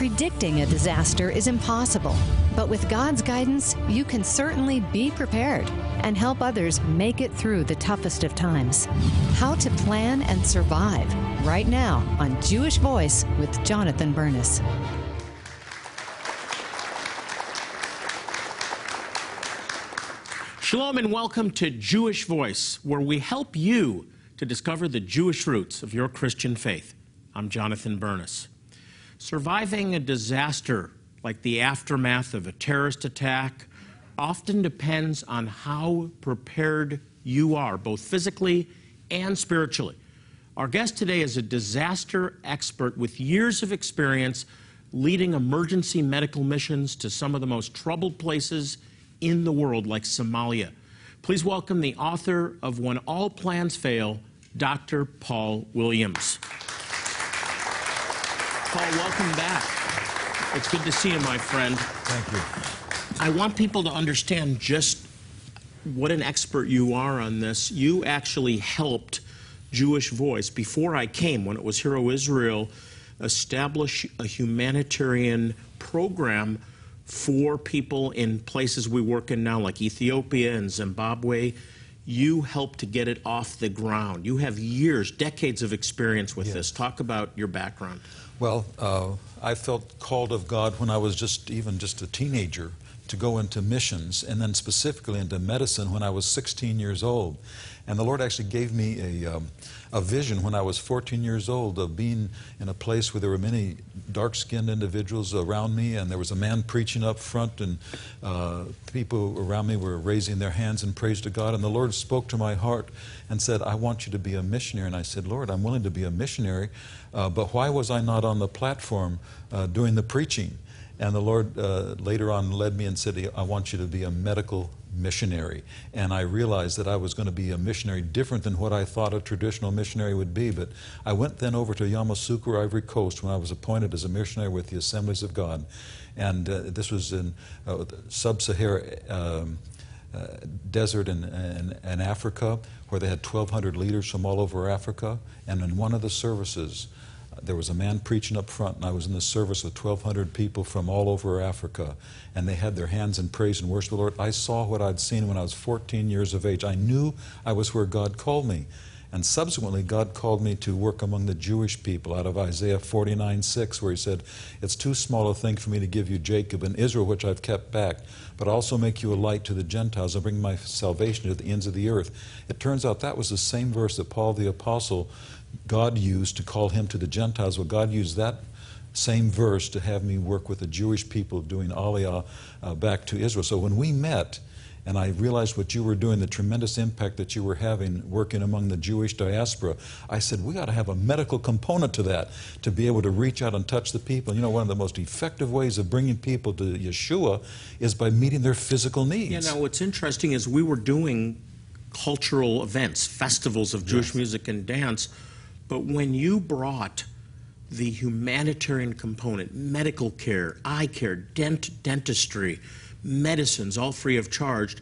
Predicting a disaster is impossible, but with God's guidance, you can certainly be prepared and help others make it through the toughest of times. How to plan and survive right now on Jewish Voice with Jonathan Bernis. Shalom and welcome to Jewish Voice, where we help you to discover the Jewish roots of your Christian faith. I'm Jonathan Bernis. Surviving a disaster like the aftermath of a terrorist attack often depends on how prepared you are, both physically and spiritually. Our guest today is a disaster expert with years of experience leading emergency medical missions to some of the most troubled places in the world, like Somalia. Please welcome the author of When All Plans Fail, Dr. Paul Williams. Paul, welcome back. It's good to see you, my friend. Thank you. I want people to understand just what an expert you are on this. You actually helped Jewish Voice before I came, when it was Hear O Israel, establish a humanitarian program for people in places we work in now, like Ethiopia and Zimbabwe. You helped to get it off the ground. You have years, decades of experience with Yes. this. Talk about your background. Well, uh, I felt called of God when I was just even just a teenager to go into missions, and then specifically into medicine when I was 16 years old. And the Lord actually gave me a, um, a vision when I was 14 years old of being in a place where there were many dark-skinned individuals around me, and there was a man preaching up front, and uh, people around me were raising their hands in praise to God. And the Lord spoke to my heart and said, "I want you to be a missionary." And I said, "Lord, I'm willing to be a missionary, uh, but why was I not on the platform uh, doing the preaching?" And the Lord uh, later on led me and said, I want you to be a medical missionary. And I realized that I was going to be a missionary different than what I thought a traditional missionary would be. But I went then over to Yamoussoukro, Ivory Coast, when I was appointed as a missionary with the Assemblies of God. And uh, this was in uh, sub Sahara. Um, uh, desert in, in, in Africa, where they had 1,200 leaders from all over Africa. And in one of the services, there was a man preaching up front, and I was in the service with 1,200 people from all over Africa, and they had their hands in praise and worship the Lord. I saw what I'd seen when I was 14 years of age. I knew I was where God called me. And subsequently, God called me to work among the Jewish people out of Isaiah 49 6, where He said, It's too small a thing for me to give you Jacob and Israel, which I've kept back, but also make you a light to the Gentiles and bring my salvation to the ends of the earth. It turns out that was the same verse that Paul the Apostle God used to call him to the Gentiles. Well, God used that same verse to have me work with the Jewish people doing Aliyah uh, back to Israel. So when we met, and I realized what you were doing, the tremendous impact that you were having working among the Jewish diaspora, I said, we ought to have a medical component to that to be able to reach out and touch the people. You know, one of the most effective ways of bringing people to Yeshua is by meeting their physical needs. Yeah, now what's interesting is we were doing cultural events, festivals of Jewish Yes. music and dance, but when you brought the humanitarian component, medical care, eye care, dent, dentistry, medicines, all free of charge,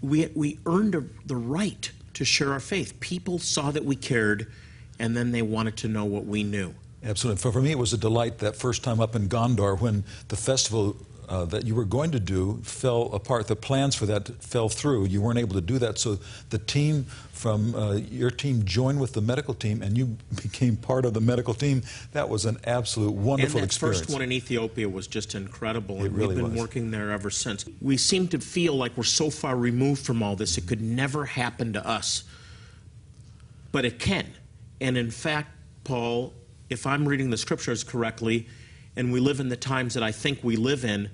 we, we earned a, the right to share our faith. People saw that we cared, and then they wanted to know what we knew. Absolutely. For, for me, it was a delight that first time up in Gondar when the festival uh, that you were going to do fell apart. The plans for that fell through. You weren't able to do that. So the team from uh, your team joined with the medical team, and you became part of the medical team. That was an absolute wonderful and that experience. first one in Ethiopia was just incredible, and really we've been was. working there ever since. We seem to feel like we're so far removed from all this, it could never happen to us. But it can. And in fact, Paul, if I'm reading the scriptures correctly, and we live in the times that I think we live in,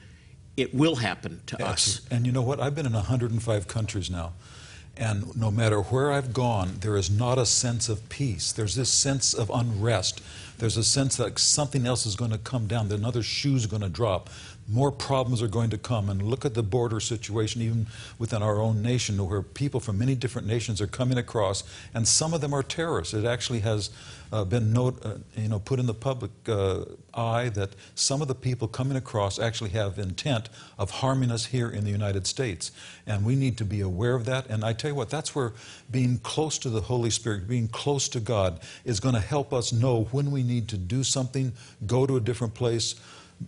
it will happen to us. And you know what? I've been in 105 countries now. And no matter where I've gone, there is not a sense of peace. There's this sense of unrest. There's a sense that something else is going to come down, that another shoe's going to drop. More problems are going to come. And look at the border situation, even within our own nation, where people from many different nations are coming across, and some of them are terrorists. It actually has uh, been note, uh, you know, put in the public uh, eye that some of the people coming across actually have intent of harming us here in the United States. And we need to be aware of that. And I tell you what, that's where being close to the Holy Spirit, being close to God, is going to help us know when we need to do something, go to a different place,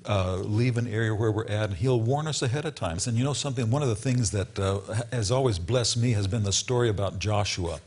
uh, leave an area where we're at, and He'll warn us ahead of time. And you know something? One of the things that uh, has always blessed me has been the story about Joshua.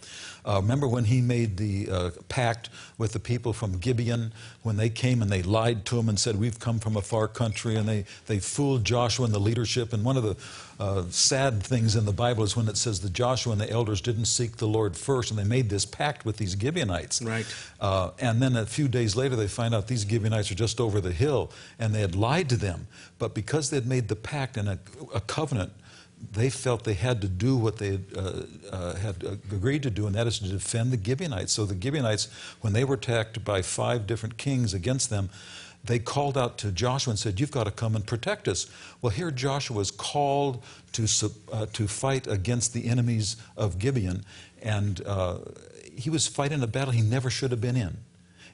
Uh, remember when he made the uh, pact with the people from Gibeon when they came and they lied to him and said, We've come from a far country, and they, they fooled Joshua and the leadership. And one of the uh, sad things in the Bible is when it says that Joshua and the elders didn't seek the Lord first, and they made this pact with these Gibeonites. Right. Uh, and then a few days later, they find out these Gibeonites are just over the hill, and they had lied to them. But because they had made the pact and a, a covenant, they felt they had to do what they uh, uh, had agreed to do, and that is to defend the Gibeonites. So the Gibeonites, when they were attacked by five different kings against them, they called out to Joshua and said, You've got to come and protect us. Well, here Joshua is called to, uh, to fight against the enemies of Gibeon, and uh, he was fighting a battle he never should have been in.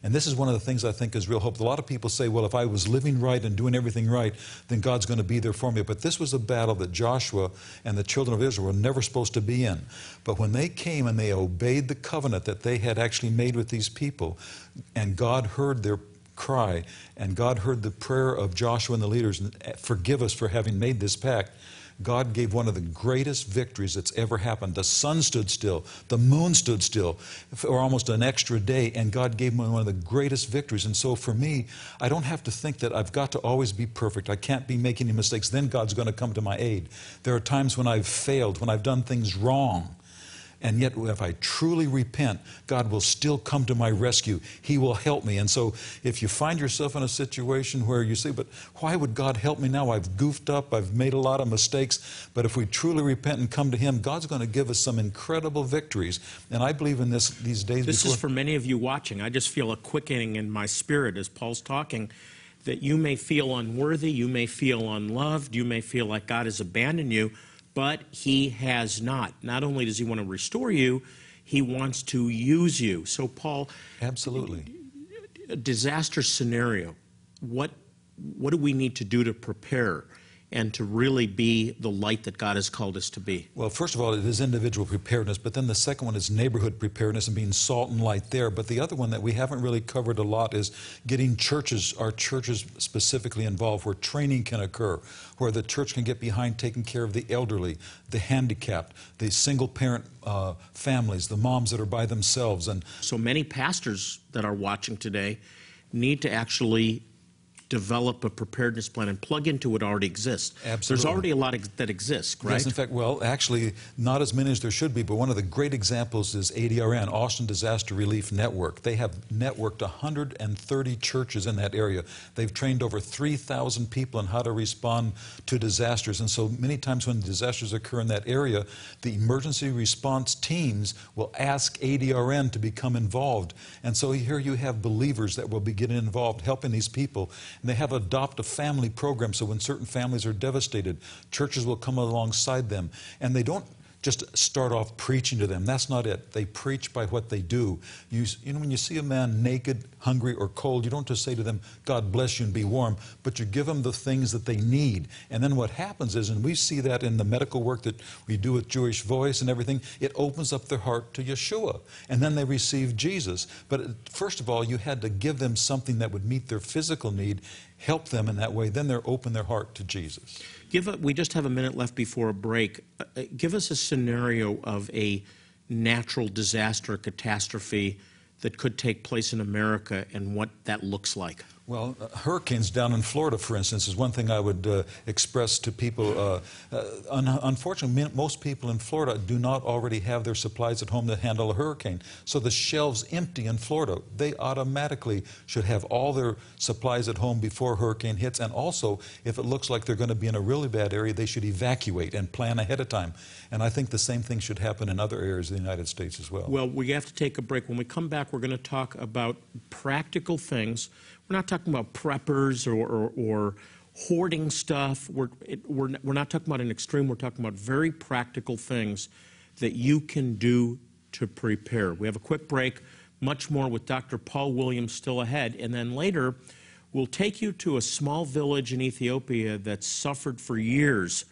And this is one of the things I think is real hope. A lot of people say, well, if I was living right and doing everything right, then God's going to be there for me. But this was a battle that Joshua and the children of Israel were never supposed to be in. But when they came and they obeyed the covenant that they had actually made with these people, and God heard their cry, and God heard the prayer of Joshua and the leaders, forgive us for having made this pact. God gave one of the greatest victories that's ever happened. The sun stood still, the moon stood still for almost an extra day, and God gave me one of the greatest victories. And so for me, I don't have to think that I've got to always be perfect. I can't be making any mistakes. Then God's going to come to my aid. There are times when I've failed, when I've done things wrong. And yet, if I truly repent, God will still come to my rescue. He will help me. And so, if you find yourself in a situation where you say, But why would God help me now? I've goofed up, I've made a lot of mistakes. But if we truly repent and come to Him, God's going to give us some incredible victories. And I believe in this these days. This before. is for many of you watching. I just feel a quickening in my spirit as Paul's talking that you may feel unworthy, you may feel unloved, you may feel like God has abandoned you but he has not. Not only does he want to restore you, he wants to use you. So, Paul, absolutely, a disaster scenario. What what do we need to do to prepare? And to really be the light that God has called us to be? Well, first of all, it is individual preparedness, but then the second one is neighborhood preparedness and being salt and light there. But the other one that we haven't really covered a lot is getting churches, our churches specifically involved, where training can occur, where the church can get behind taking care of the elderly, the handicapped, the single parent uh, families, the moms that are by themselves. And so many pastors that are watching today need to actually develop a preparedness plan and plug into what already exists. Absolutely. There's already a lot that exists, right? Yes, in fact, well, actually, not as many as there should be, but one of the great examples is ADRN, Austin Disaster Relief Network. They have networked 130 churches in that area. They've trained over 3,000 people on how to respond to disasters. And so many times when disasters occur in that area, the emergency response teams will ask ADRN to become involved. And so here you have believers that will be getting involved, helping these people. And they have adopt a family program so when certain families are devastated, churches will come alongside them. And they don't just start off preaching to them. That's not it. They preach by what they do. You, you know, when you see a man naked, hungry, or cold, you don't just say to them, God bless you and be warm, but you give them the things that they need. And then what happens is, and we see that in the medical work that we do with Jewish Voice and everything, it opens up their heart to Yeshua. And then they receive Jesus. But uh, first of all, you had to give them something that would meet their physical need, help them in that way. Then they're open their heart to Jesus. Give a, we just have a minute left before a break. Uh, uh, give us a scenario of a natural disaster, catastrophe that could take place in America and what that looks like. Well, uh, hurricanes down in Florida, for instance, is one thing I would uh, express to people. Uh, uh un unfortunately, most people in Florida do not already have their supplies at home to handle a hurricane. So the shelves empty in Florida. They automatically should have all their supplies at home before hurricane hits. And also, if it looks like they're going to be in a really bad area, they should evacuate and plan ahead of time. And I think the same thing should happen in other areas of the United States as well. Well, we have to take a break. When we come back, we're going to talk about practical things we're not talking about preppers or, or, or hoarding stuff. We're, it, we're, we're not talking about an extreme. We're talking about very practical things that you can do to prepare. We have a quick break, much more with Dr. Paul Williams still ahead. And then later, we'll take you to a small village in Ethiopia that suffered for years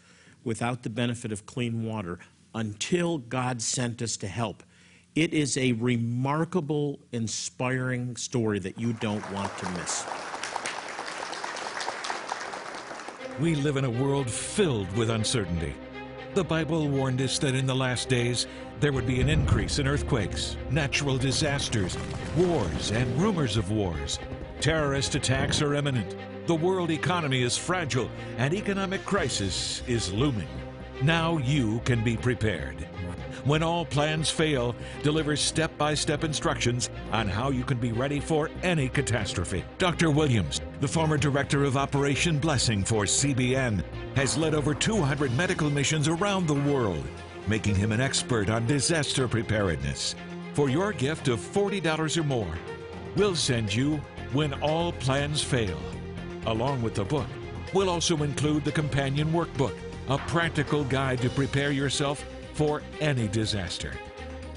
without the benefit of clean water until God sent us to help. It is a remarkable, inspiring story that you don't want to miss. We live in a world filled with uncertainty. The Bible warned us that in the last days there would be an increase in earthquakes, natural disasters, wars, and rumors of wars. Terrorist attacks are imminent. The world economy is fragile, and economic crisis is looming. Now you can be prepared. When all plans fail, delivers step by step instructions on how you can be ready for any catastrophe. Dr. Williams, the former director of Operation Blessing for CBN, has led over 200 medical missions around the world, making him an expert on disaster preparedness. For your gift of $40 or more, we'll send you When All Plans Fail, along with the book. We'll also include the companion workbook, a practical guide to prepare yourself for any disaster.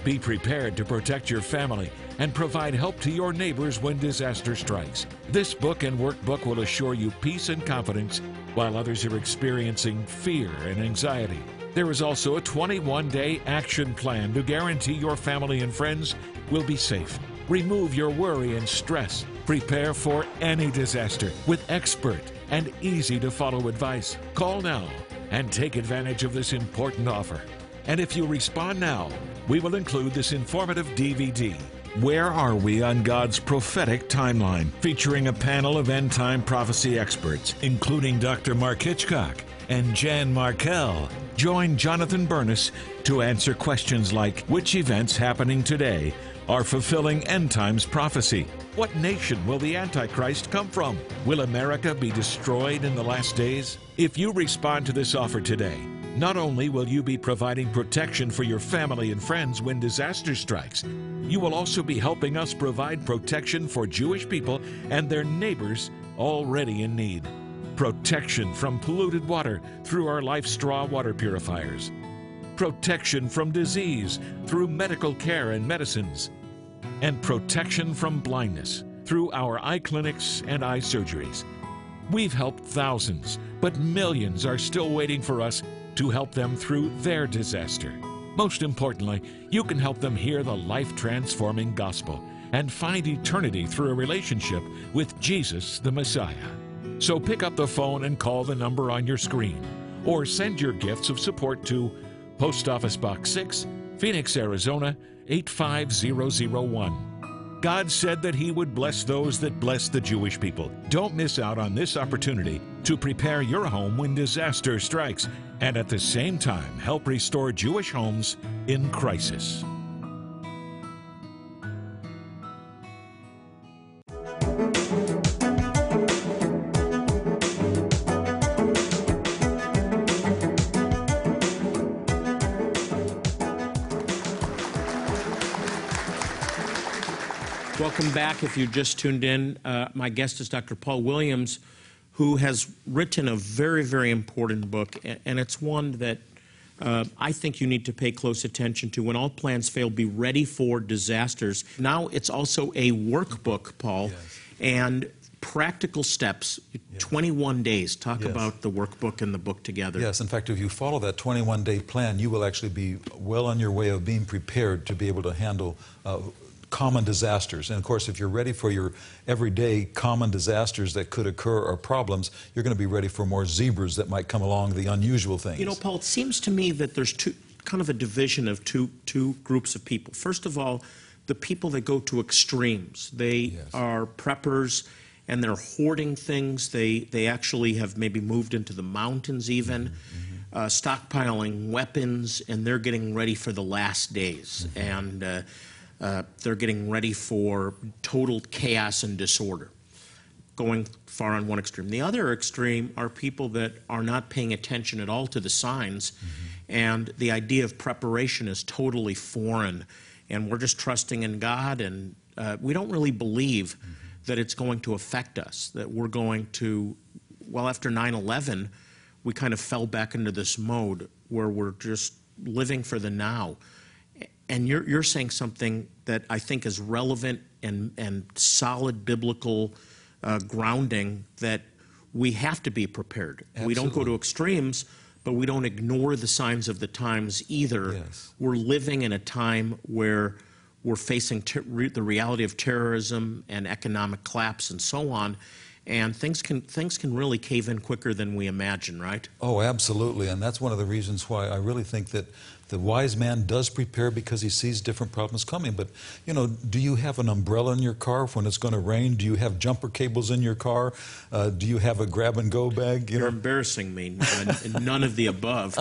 Be prepared to protect your family and provide help to your neighbors when disaster strikes. This book and workbook will assure you peace and confidence while others are experiencing fear and anxiety. There is also a 21 day action plan to guarantee your family and friends will be safe. Remove your worry and stress. Prepare for any disaster with expert and easy to follow advice. Call now and take advantage of this important offer. And if you respond now, we will include this informative DVD. Where Are We on God's Prophetic Timeline? featuring a panel of end time prophecy experts, including Dr. Mark Hitchcock and Jan Markell. Join Jonathan Bernis to answer questions like which events happening today are fulfilling end times prophecy? What nation will the Antichrist come from? Will America be destroyed in the last days? If you respond to this offer today, not only will you be providing protection for your family and friends when disaster strikes, you will also be helping us provide protection for Jewish people and their neighbors already in need. Protection from polluted water through our Life Straw water purifiers. Protection from disease through medical care and medicines. And protection from blindness through our eye clinics and eye surgeries. We've helped thousands, but millions are still waiting for us to help them through their disaster. Most importantly, you can help them hear the life transforming gospel and find eternity through a relationship with Jesus the Messiah. So pick up the phone and call the number on your screen, or send your gifts of support to Post Office Box 6, Phoenix, Arizona 85001. God said that He would bless those that bless the Jewish people. Don't miss out on this opportunity to prepare your home when disaster strikes and at the same time help restore Jewish homes in crisis. Welcome back. If you just tuned in, uh, my guest is Dr. Paul Williams, who has written a very, very important book, and it's one that uh, I think you need to pay close attention to. When all plans fail, be ready for disasters. Now it's also a workbook, Paul, Yes. and practical steps. 21 days. Talk Yes. about the workbook and the book together. Yes, in fact, if you follow that 21 day plan, you will actually be well on your way of being prepared to be able to handle uh, common disasters. And of course, if you're ready for your everyday common disasters that could occur or problems, you're going to be ready for more zebras that might come along, the unusual things. You know, Paul, it seems to me that there's two kind of a division of two two groups of people. First of all, the people that go to extremes. They Yes. are preppers and they're hoarding things. They they actually have maybe moved into the mountains even. Uh, stockpiling weapons, and they're getting ready for the last days, and uh, uh, they're getting ready for total chaos and disorder going far on one extreme. The other extreme are people that are not paying attention at all to the signs, and the idea of preparation is totally foreign, and we're just trusting in God, and uh, we don't really believe that it's going to affect us, that we're going to, well, after 9 11, we kind of fell back into this mode where we're just living for the now. And you're, you're saying something that I think is relevant and, and solid biblical uh, grounding that we have to be prepared. We don't go to extremes, but we don't ignore the signs of the times either. Yes. We're living in a time where we're facing ter- re- the reality of terrorism and economic collapse and so on. and things can things can really cave in quicker than we imagine, right? Oh, absolutely. And that's one of the reasons why I really think that the wise man does prepare because he sees different problems coming. But, you know, do you have an umbrella in your car when it's going to rain? Do you have jumper cables in your car? Uh, do you have a grab and go bag? You You're know? embarrassing me. None of the above,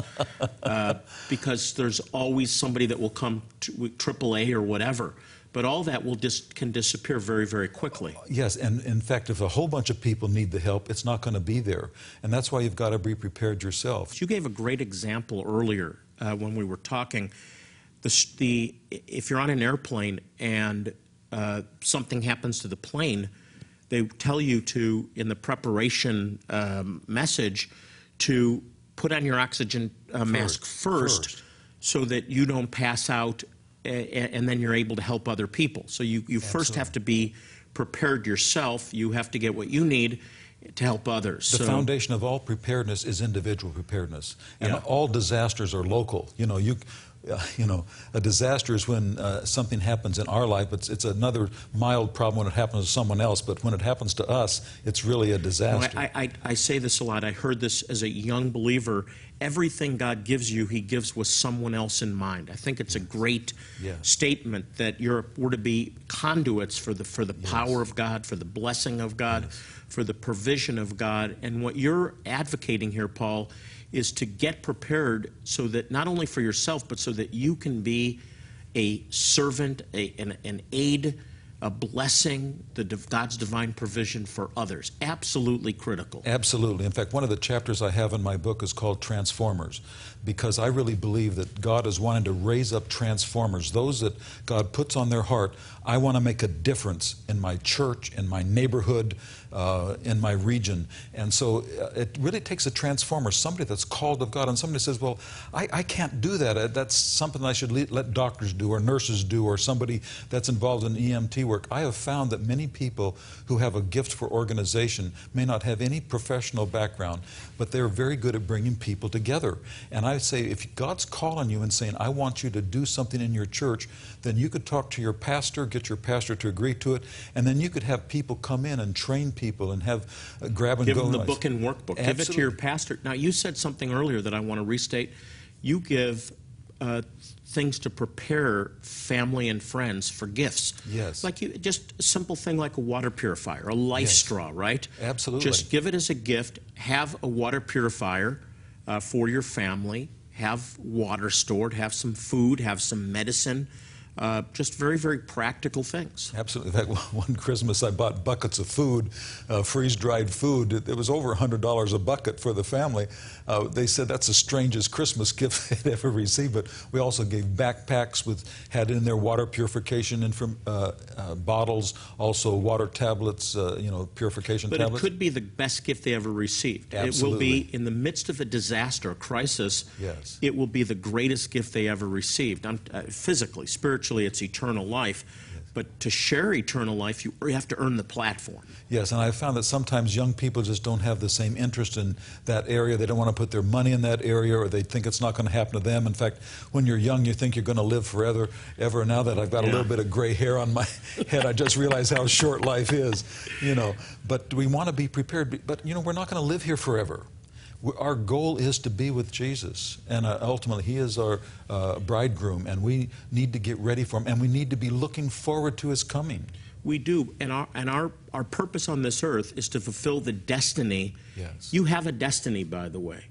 uh, because there's always somebody that will come to AAA or whatever. But all that will dis- can disappear very, very quickly. Yes, and in fact, if a whole bunch of people need the help, it's not going to be there. And that's why you've got to be prepared yourself. You gave a great example earlier uh, when we were talking. The, the, if you're on an airplane and uh, something happens to the plane, they tell you to, in the preparation um, message, to put on your oxygen uh, mask first, first. so that you don't pass out a- a- and then you're able to help other people. So you, you first have to be prepared yourself. You have to get what you need to help others. The so, foundation of all preparedness is individual preparedness, and Yeah. all disasters are local. You know, you, you know, a disaster is when uh, something happens in our life. It's it's another mild problem when it happens to someone else, but when it happens to us, it's really a disaster. I, I, I say this a lot. I heard this as a young believer. Everything God gives you, He gives with someone else in mind. I think it's a great Yes. statement that you're, we're to be conduits for the, for the power of God, for the blessing of God, for the provision of God. And what you're advocating here, Paul, is to get prepared so that not only for yourself, but so that you can be a servant, a, an, an aid, a blessing, the, God's divine provision for others. Absolutely critical. Absolutely. In fact, one of the chapters I have in my book is called Transformers, because I really believe that God is wanting to raise up transformers, those that God puts on their heart. I want to make a difference in my church, in my neighborhood, uh, in my region. And so uh, it really takes a transformer, somebody that's called of God. And somebody says, Well, I, I can't do that. Uh, That's something I should le- let doctors do, or nurses do, or somebody that's involved in EMT work. I have found that many people who have a gift for organization may not have any professional background, but they're very good at bringing people together. And I say, if God's calling you and saying, I want you to do something in your church, then you could talk to your pastor, get your pastor to agree to it, and then you could have people come in and train people and have uh, grab and Give go. them the book and workbook. Give it to your pastor. Now, you said something earlier that I want to restate. You give uh, things to prepare family and friends for gifts. Yes. Like you, just a simple thing like a water purifier, a life Yes. straw, right? Absolutely. Just give it as a gift. Have a water purifier uh, for your family. Have water stored. Have some food. Have some medicine. Uh, just very, very practical things. Absolutely. In fact, one Christmas I bought buckets of food, uh, freeze dried food. It, it was over $100 a bucket for the family. Uh, they said that's the strangest Christmas gift they'd ever received. But we also gave backpacks with, had in there water purification inform, uh, uh, bottles, also water tablets, uh, you know, purification But tablets. it could be the best gift they ever received. It will be in the midst of a disaster, a crisis. Yes. It will be the greatest gift they ever received. Uh, physically, spiritually, it's eternal life. But to share eternal life, you you have to earn the platform. Yes, and I found that sometimes young people just don't have the same interest in that area. They don't want to put their money in that area, or they think it's not going to happen to them. In fact, when you're young, you think you're going to live forever. Ever now that I've got a little bit of gray hair on my head, I just realize how short life is. You know, but we want to be prepared. But you know, we're not going to live here forever. Our goal is to be with Jesus, and uh, ultimately, He is our uh, bridegroom, and we need to get ready for Him, and we need to be looking forward to His coming. We do, and our and our our purpose on this earth is to fulfill the destiny. Yes. You have a destiny, by the way,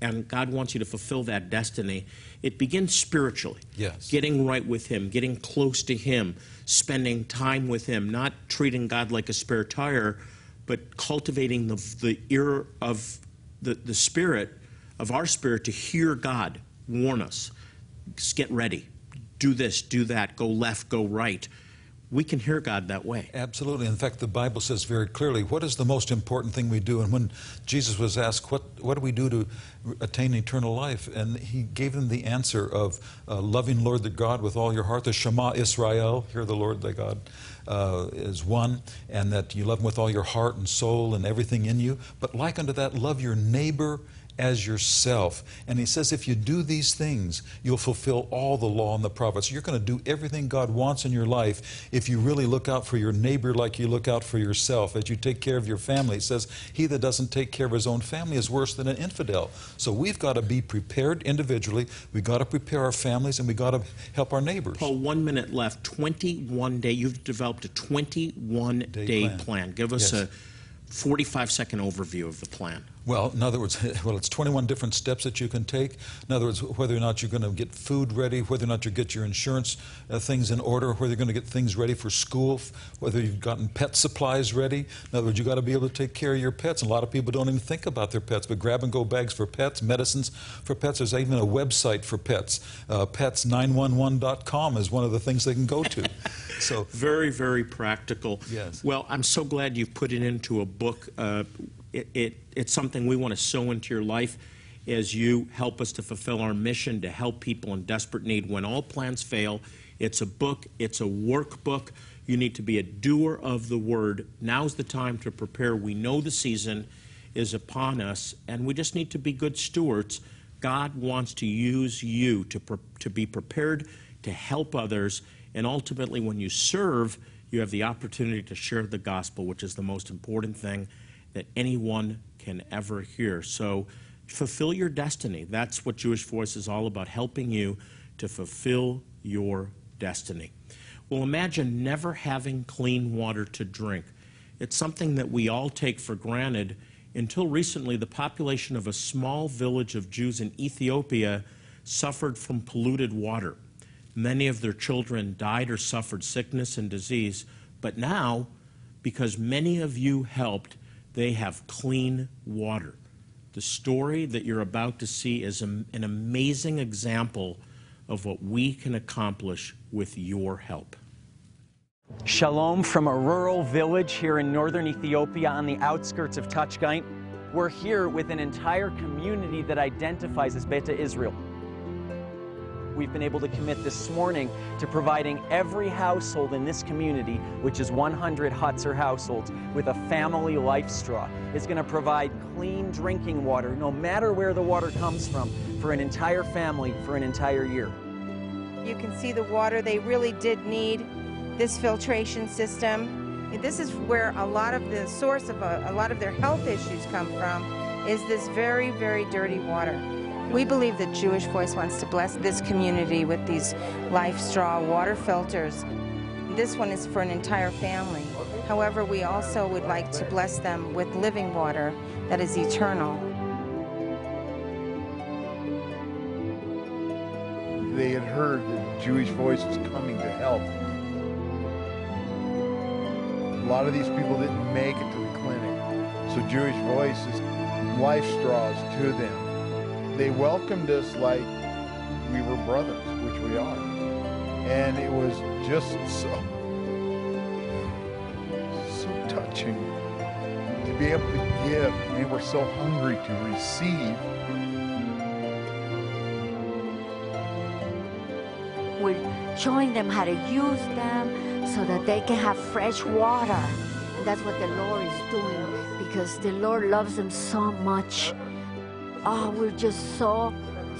and God wants you to fulfill that destiny. It begins spiritually. Yes. Getting right with Him, getting close to Him, spending time with Him, not treating God like a spare tire, but cultivating the the ear of the the spirit of our spirit to hear God warn us. Just get ready. Do this. Do that. Go left. Go right. We can hear God that way. Absolutely. In fact, the Bible says very clearly what is the most important thing we do. And when Jesus was asked, What, what do we do to attain eternal life? And he gave them the answer of uh, loving Lord the God with all your heart, the Shema Israel, hear the Lord thy God, uh, as one, and that you love Him with all your heart and soul and everything in you. But like unto that, love your neighbor as yourself. And he says, if you do these things, you'll fulfill all the law and the prophets. You're going to do everything God wants in your life if you really look out for your neighbor like you look out for yourself, as you take care of your family. It says, he that doesn't take care of his own family is worse than an infidel. So we've got to be prepared individually, we've got to prepare our families, and we've got to help our neighbors. Paul, one minute left. 21 day, you've developed a 21 day, day plan. plan. Give us yes. a 45 second overview of the plan. Well, in other words, well, it's 21 different steps that you can take. In other words, whether or not you're going to get food ready, whether or not you get your insurance uh, things in order, whether you're going to get things ready for school, whether you've gotten pet supplies ready. In other words, you've got to be able to take care of your pets. And a lot of people don't even think about their pets, but grab and go bags for pets, medicines for pets. There's even a website for pets. Uh, pets911.com is one of the things they can go to. so very, very practical. Yes. Well, I'm so glad you put it into a book. Uh, it, it, it's something we want to sow into your life as you help us to fulfill our mission to help people in desperate need. When all plans fail, it's a book, it's a workbook. You need to be a doer of the word. Now's the time to prepare. We know the season is upon us, and we just need to be good stewards. God wants to use you to, pre- to be prepared to help others, and ultimately, when you serve, you have the opportunity to share the gospel, which is the most important thing that anyone can ever hear. So fulfill your destiny. That's what Jewish Voice is all about, helping you to fulfill your destiny. Well, imagine never having clean water to drink. It's something that we all take for granted. Until recently, the population of a small village of Jews in Ethiopia suffered from polluted water. Many of their children died or suffered sickness and disease. But now, because many of you helped, they have clean water. The story that you're about to see is an amazing example of what we can accomplish with your help. Shalom from a rural village here in northern Ethiopia on the outskirts of Tachgaint. We're here with an entire community that identifies as Beta Israel we've been able to commit this morning to providing every household in this community, which is 100 huts or households, with a family life straw. It's going to provide clean drinking water, no matter where the water comes from, for an entire family for an entire year. You can see the water they really did need, this filtration system. This is where a lot of the source of a, a lot of their health issues come from, is this very, very dirty water. We believe that Jewish Voice wants to bless this community with these life straw water filters. This one is for an entire family. However, we also would like to bless them with living water that is eternal. They had heard that Jewish Voice was coming to help. A lot of these people didn't make it to the clinic, so Jewish Voice is life straws to them they welcomed us like we were brothers, which we are. And it was just so, so touching to be able to give. They were so hungry to receive. We're showing them how to use them so that they can have fresh water. And that's what the Lord is doing because the Lord loves them so much. Oh, we're just so,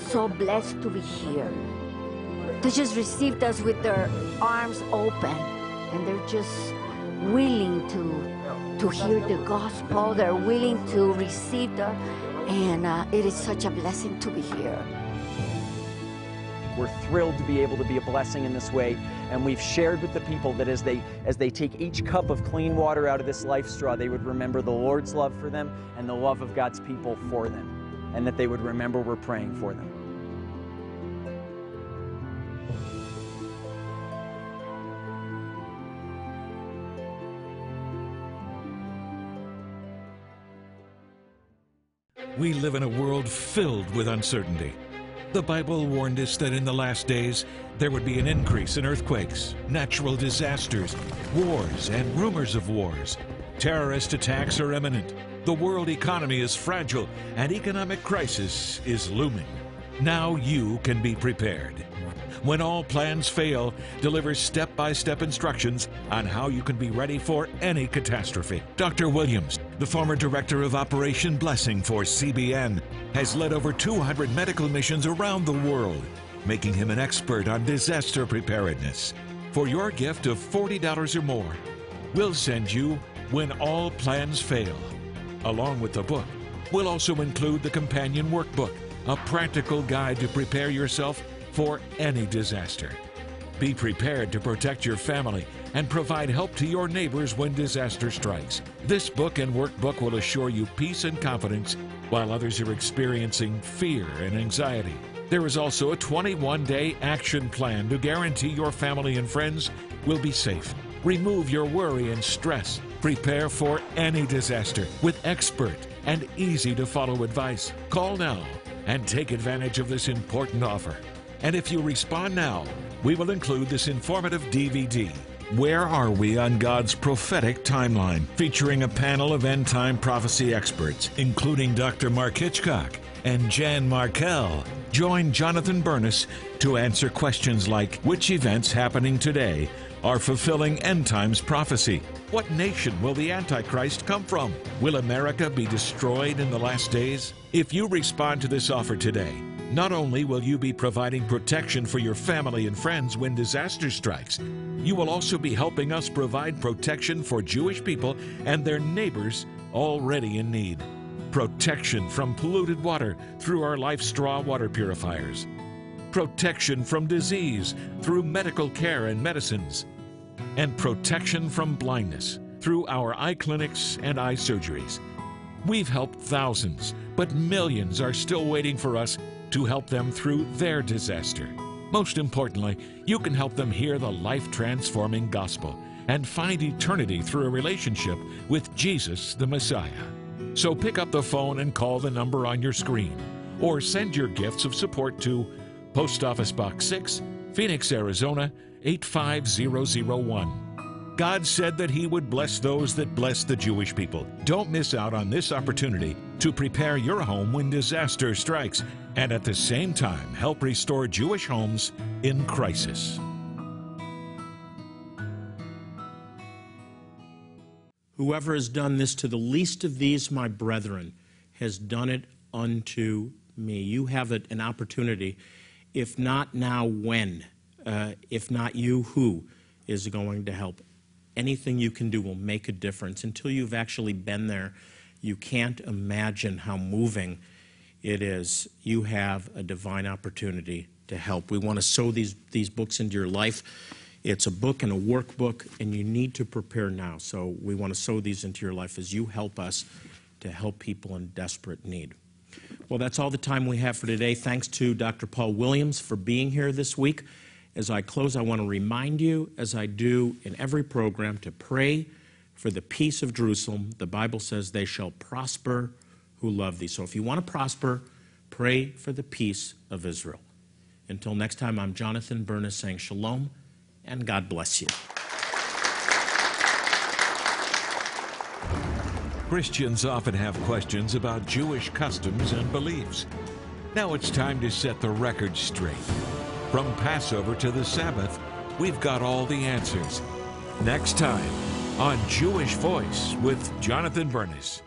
so blessed to be here. They just received us with their arms open, and they're just willing to, to hear the gospel. They're willing to receive the, and uh, it is such a blessing to be here. We're thrilled to be able to be a blessing in this way, and we've shared with the people that as they as they take each cup of clean water out of this life straw, they would remember the Lord's love for them and the love of God's people for them and that they would remember we're praying for them. We live in a world filled with uncertainty. The Bible warned us that in the last days there would be an increase in earthquakes, natural disasters, wars, and rumors of wars. Terrorist attacks are imminent. The world economy is fragile and economic crisis is looming. Now you can be prepared. When All Plans Fail delivers step by step instructions on how you can be ready for any catastrophe. Dr. Williams, the former director of Operation Blessing for CBN, has led over 200 medical missions around the world, making him an expert on disaster preparedness. For your gift of $40 or more, we'll send you When All Plans Fail. Along with the book, we'll also include the companion workbook, a practical guide to prepare yourself for any disaster. Be prepared to protect your family and provide help to your neighbors when disaster strikes. This book and workbook will assure you peace and confidence while others are experiencing fear and anxiety. There is also a 21 day action plan to guarantee your family and friends will be safe. Remove your worry and stress. Prepare for any disaster with expert and easy to follow advice. Call now and take advantage of this important offer. And if you respond now, we will include this informative DVD. Where are we on God's prophetic timeline? Featuring a panel of end time prophecy experts, including Dr. Mark Hitchcock and Jan Markell. Join Jonathan Bernis to answer questions like which events happening today are fulfilling end times prophecy? What nation will the Antichrist come from? Will America be destroyed in the last days? If you respond to this offer today, not only will you be providing protection for your family and friends when disaster strikes, you will also be helping us provide protection for Jewish people and their neighbors already in need. Protection from polluted water through our Life Straw water purifiers. Protection from disease through medical care and medicines. And protection from blindness through our eye clinics and eye surgeries. We've helped thousands, but millions are still waiting for us to help them through their disaster. Most importantly, you can help them hear the life transforming gospel and find eternity through a relationship with Jesus the Messiah. So pick up the phone and call the number on your screen, or send your gifts of support to Post Office Box 6, Phoenix, Arizona 85001. God said that He would bless those that bless the Jewish people. Don't miss out on this opportunity to prepare your home when disaster strikes and at the same time help restore Jewish homes in crisis. Whoever has done this to the least of these, my brethren, has done it unto me. You have an opportunity. If not now, when? Uh, if not you, who is going to help? Anything you can do will make a difference. Until you've actually been there, you can't imagine how moving it is. You have a divine opportunity to help. We want to sow these, these books into your life. It's a book and a workbook, and you need to prepare now. So we want to sow these into your life as you help us to help people in desperate need. Well, that's all the time we have for today. Thanks to Dr. Paul Williams for being here this week. As I close, I want to remind you, as I do in every program, to pray for the peace of Jerusalem. The Bible says they shall prosper who love thee. So if you want to prosper, pray for the peace of Israel. Until next time, I'm Jonathan Bernis saying shalom and God bless you. Christians often have questions about Jewish customs and beliefs. Now it's time to set the record straight. From Passover to the Sabbath, we've got all the answers. Next time on Jewish Voice with Jonathan Bernis.